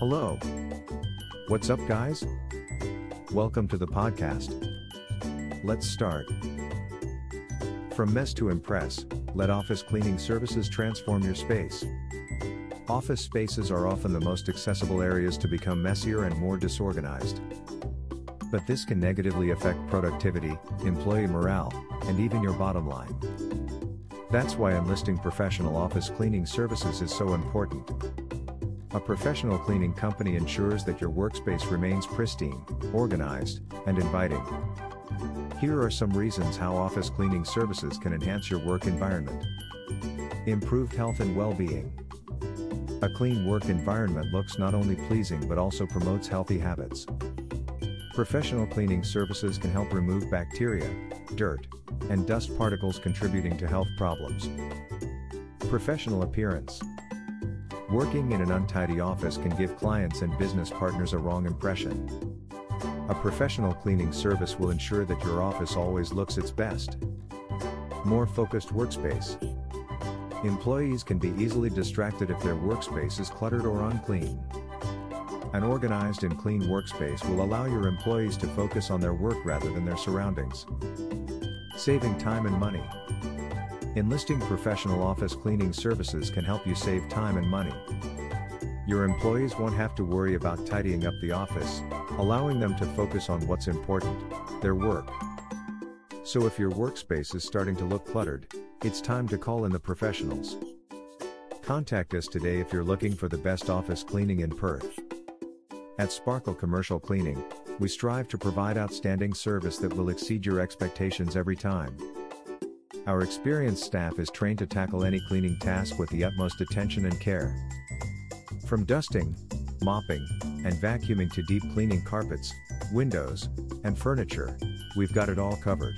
Hello. What's up, guys? Welcome to the podcast. Let's start. From mess to impress, let office cleaning services transform your space. Office spaces are often the most accessible areas to become messier and more disorganized. But this can negatively affect productivity, employee morale, and even your bottom line. That's why enlisting professional office cleaning services is so important. A professional cleaning company ensures that your workspace remains pristine, organized, and inviting. Here are some reasons how office cleaning services can enhance your work environment. Improved health and well-being. A clean work environment looks not only pleasing but also promotes healthy habits. Professional cleaning services can help remove bacteria, dirt, and dust particles contributing to health problems. Professional appearance. Working in an untidy office can give clients and business partners a wrong impression. A professional cleaning service will ensure that your office always looks its best. More focused workspace. Employees can be easily distracted if their workspace is cluttered or unclean. An organized and clean workspace will allow your employees to focus on their work rather than their surroundings. Saving time and money. Enlisting professional office cleaning services can help you save time and money. Your employees won't have to worry about tidying up the office, allowing them to focus on what's important, their work. So if your workspace is starting to look cluttered, it's time to call in the professionals. Contact us today if you're looking for the best office cleaning in Perth. At Sparkle Commercial Cleaning, we strive to provide outstanding service that will exceed your expectations every time. Our experienced staff is trained to tackle any cleaning task with the utmost attention and care. From dusting, mopping, and vacuuming to deep cleaning carpets, windows, and furniture, we've got it all covered.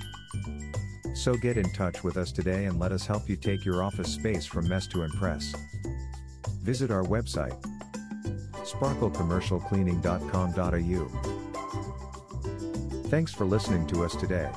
So get in touch with us today and let us help you take your office space from mess to impress. Visit our website sparklecommercialcleaning.com.au. Thanks for listening to us today.